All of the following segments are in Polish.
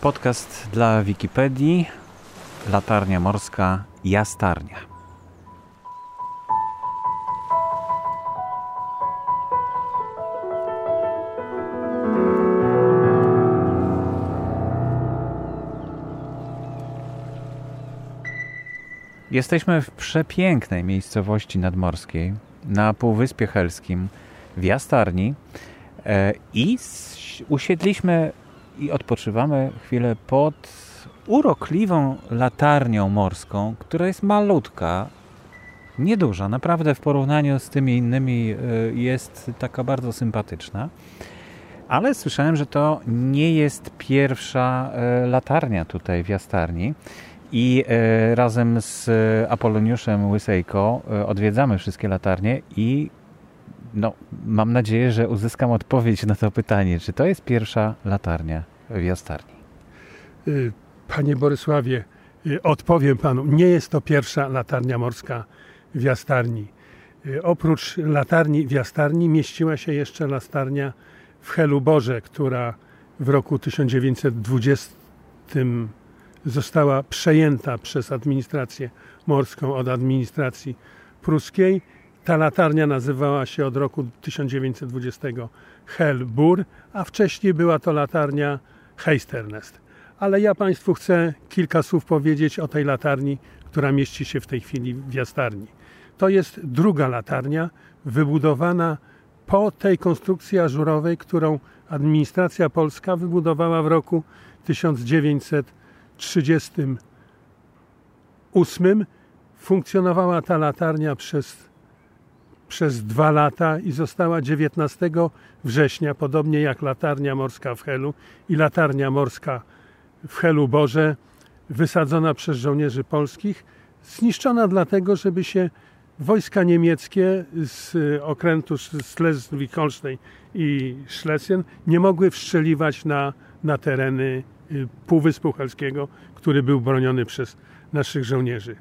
Podcast dla Wikipedii, latarnia morska, jastarnia. Jesteśmy w przepięknej miejscowości nadmorskiej na Półwyspie Helskim w Jastarni e, i usiedliśmy i odpoczywamy chwilę pod urokliwą latarnią morską, która jest malutka, nieduża, naprawdę w porównaniu z tymi innymi e, jest taka bardzo sympatyczna. Ale słyszałem, że to nie jest pierwsza e, latarnia tutaj w Jastarni. I e, razem z Apoloniuszem Łysejko odwiedzamy wszystkie latarnie i no, mam nadzieję, że uzyskam odpowiedź na to pytanie. Czy to jest pierwsza latarnia w Jastarni? Y, panie Borysławie, y, odpowiem panu. Nie jest to pierwsza latarnia morska w Jastarni. Y, oprócz latarni w Jastarni mieściła się jeszcze latarnia w Heluborze, która w roku 1920 została przejęta przez administrację morską od administracji pruskiej ta latarnia nazywała się od roku 1920 Hellbur, a wcześniej była to latarnia Heisternest. Ale ja Państwu chcę kilka słów powiedzieć o tej latarni, która mieści się w tej chwili w Jastarni. To jest druga latarnia wybudowana po tej konstrukcji ażurowej, którą administracja polska wybudowała w roku 1938. Funkcjonowała ta latarnia przez przez dwa lata i została 19 września, podobnie jak latarnia morska w Helu i latarnia morska w Helu Boże, wysadzona przez żołnierzy polskich, zniszczona dlatego, żeby się wojska niemieckie z okrętu Schleswig-Holstein i Schlesien nie mogły wszczeliwać na, na tereny y, Półwyspu Helskiego, który był broniony przez naszych żołnierzy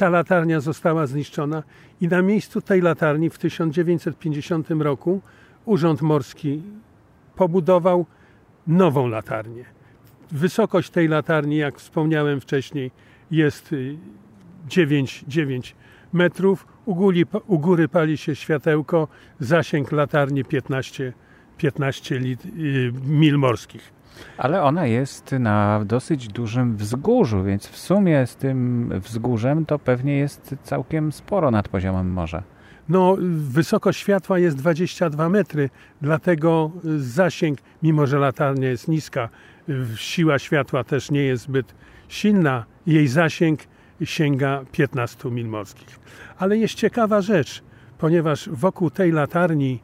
ta latarnia została zniszczona i na miejscu tej latarni w 1950 roku Urząd Morski pobudował nową latarnię. Wysokość tej latarni, jak wspomniałem wcześniej, jest 9, y, 9 metrów. U, góry, u góry pali się światełko, zasięg latarni 15, 15 lit, y, mil morskich. Ale ona jest na dosyć dużym wzgórzu, więc w sumie z tym wzgórzem to pewnie jest całkiem sporo nad poziomem morza. No, wysokość światła jest 22 metry, dlatego zasięg, mimo że latarnia jest niska, siła światła też nie jest zbyt silna, jej zasięg sięga 15 mil morskich. Ale jest ciekawa rzecz, ponieważ wokół tej latarni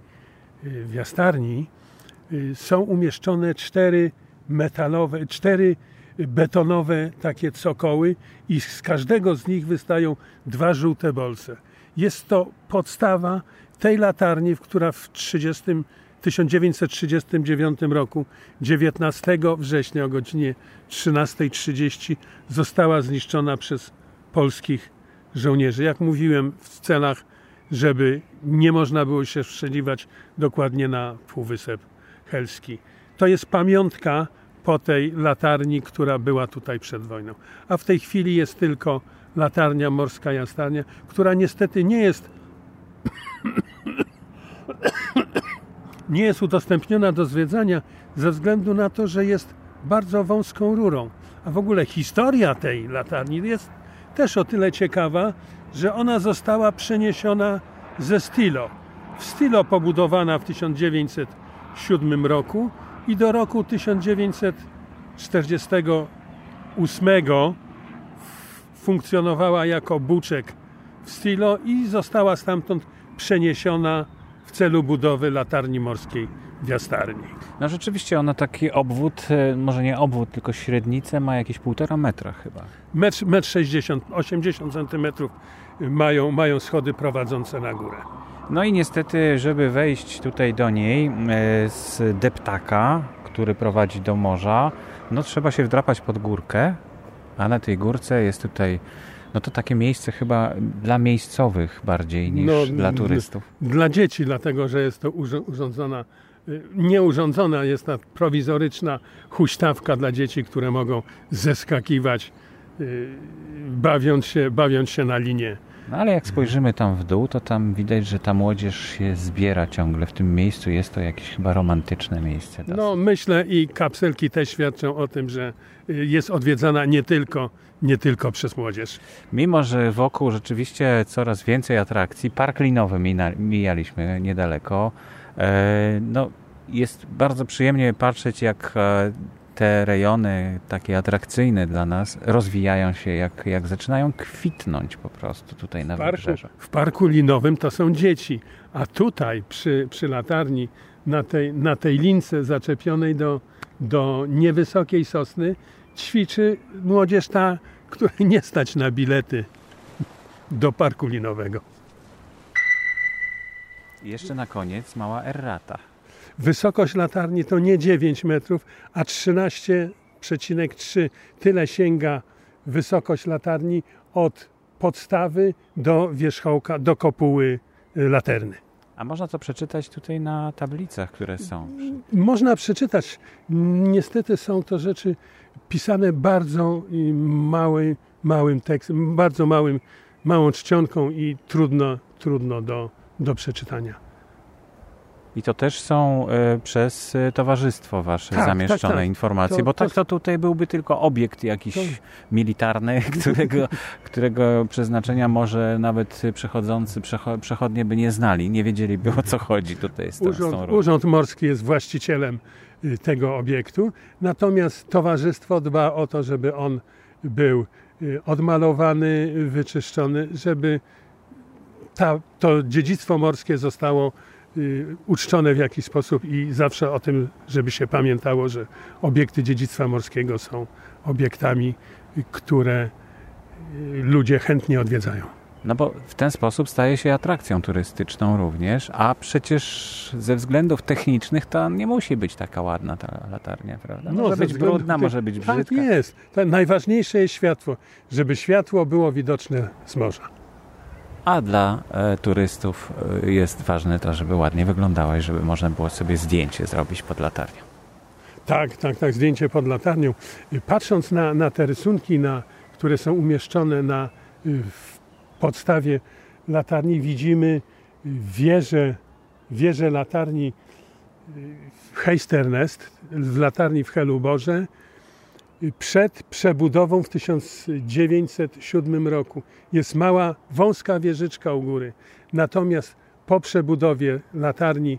w jastarni y, są umieszczone cztery metalowe, cztery betonowe takie cokoły i z każdego z nich wystają dwa żółte bolce. Jest to podstawa tej latarni, która w 30, 1939 roku 19 września o godzinie 13.30 została zniszczona przez polskich żołnierzy. Jak mówiłem, w celach, żeby nie można było się strzeliwać dokładnie na Półwysep Helski. To jest pamiątka po tej latarni, która była tutaj przed wojną. A w tej chwili jest tylko latarnia morska Jastarnia, która niestety nie jest nie jest udostępniona do zwiedzania ze względu na to, że jest bardzo wąską rurą. A w ogóle historia tej latarni jest też o tyle ciekawa, że ona została przeniesiona ze Stilo. W Stilo pobudowana w 1907 roku i do roku 1948 funkcjonowała jako buczek w Stilo i została stamtąd przeniesiona w celu budowy latarni morskiej w Jastarni. No rzeczywiście ona taki obwód, e, może nie obwód, tylko średnicę ma jakieś półtora metra chyba. Metr, metr 60, 80 centymetrów mają, mają schody prowadzące na górę. No i niestety, żeby wejść tutaj do niej e, z deptaka, który prowadzi do morza, no trzeba się wdrapać pod górkę, a na tej górce jest tutaj no to takie miejsce chyba dla miejscowych bardziej niż no, dla turystów. Dla dzieci, dlatego że jest to urządzona y, nieurządzona jest ta prowizoryczna huśtawka dla dzieci, które mogą zeskakiwać, y, bawiąc się, bawiąc się na linie. No ale jak spojrzymy tam w dół, to tam widać, że ta młodzież się zbiera ciągle w tym miejscu. Jest to jakieś chyba romantyczne miejsce. dosyć. No myślę i kapselki też świadczą o tym, że y, jest odwiedzana nie tylko, nie tylko przez młodzież. Mimo, że wokół rzeczywiście coraz więcej atrakcji, park linowy mijaliśmy niedaleko. E, no, jest bardzo przyjemnie patrzeć, jak e, te rejony takie atrakcyjne dla nas rozwijają się, jak, jak zaczynają kwitnąć po prostu tutaj na W parku, wybrzeżu. w parku linowym to są dzieci, a tutaj przy, przy latarni na tej, na tej lince zaczepionej do, do niewysokiej sosny ćwiczy młodzież ta, której nie stać na bilety do parku linowego. Jeszcze na koniec mała errata. Wysokość latarni to nie 9 metrów, a 13,3. Tyle sięga wysokość latarni od podstawy do wierzchołka, do kopuły y, laterny. A można to przeczytać tutaj na tablicach, które są. Można przeczytać. Niestety są to rzeczy pisane bardzo y, małym, małym tekstem, bardzo małym, małą czcionką i trudno, trudno do, do przeczytania. I to też są e, przez e, towarzystwo wasze Tak, zamieszczone tak, tak. informacje, To- bo to- tak to tutaj byłby tylko obiekt jakiś To- militarny, którego, którego przeznaczenia może nawet przechodzący, przecho, przechodnie by nie znali, nie wiedzieliby o co chodzi tutaj z, tą- z tą Urząd. Urząd Morski jest właścicielem y, tego obiektu, natomiast towarzystwo dba o to, żeby on był y, odmalowany, wyczyszczony, żeby ta, to dziedzictwo morskie zostało uczczone w jakiś sposób i zawsze o tym, żeby się pamiętało, że obiekty dziedzictwa morskiego są obiektami, y, które y, ludzie chętnie odwiedzają. No bo w ten sposób staje się atrakcją turystyczną również, a przecież ze względów technicznych to nie musi być taka ładna ta latarnia, prawda? może ze być brudna, może być Tak brzydka. jest. To najważniejsze jest światło, żeby światło było widoczne z morza. A dla e, turystów e, jest ważne to, żeby ładnie wyglądała i żeby można było sobie zdjęcie zrobić pod latarnią. Tak, tak, tak, zdjęcie pod latarnią. Y, Patrząc na, na te rysunki, na, które są umieszczone na w podstawie latarni, widzimy wieżę, wieżę latarni w Heisternest, w latarni w Heluborze, przed przebudową w 1907 roku. Jest mała, wąska wieżyczka u góry. Natomiast po przebudowie latarni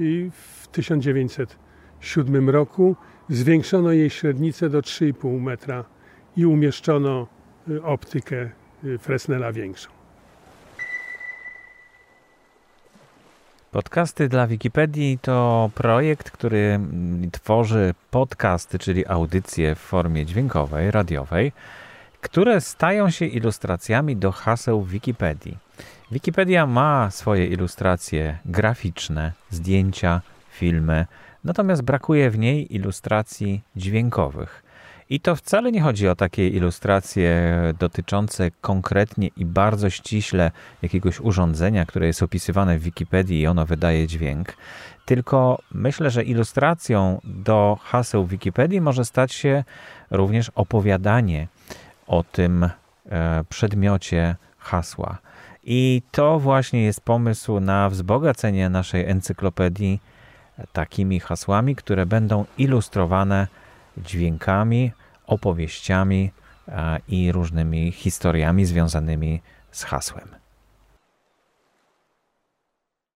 y, w 1907 roku zwiększono jej średnicę do 3,5 metra i umieszczono y, optykę y, Fresnela większą. Podcasty dla Wikipedii to projekt, który tworzy podcasty, czyli audycje w formie dźwiękowej, radiowej, które stają się ilustracjami do haseł Wikipedii. Wikipedia ma swoje ilustracje graficzne, zdjęcia, filmy, natomiast brakuje w niej ilustracji dźwiękowych. I to wcale nie chodzi o takie ilustracje dotyczące konkretnie i bardzo ściśle jakiegoś urządzenia, które jest opisywane w Wikipedii i ono wydaje dźwięk, tylko myślę, że ilustracją do haseł Wikipedii może stać się również opowiadanie o tym e, przedmiocie hasła. I to właśnie jest pomysł na wzbogacenie naszej encyklopedii takimi hasłami, które będą ilustrowane dźwiękami, opowieściami i różnymi historiami związanymi z hasłem.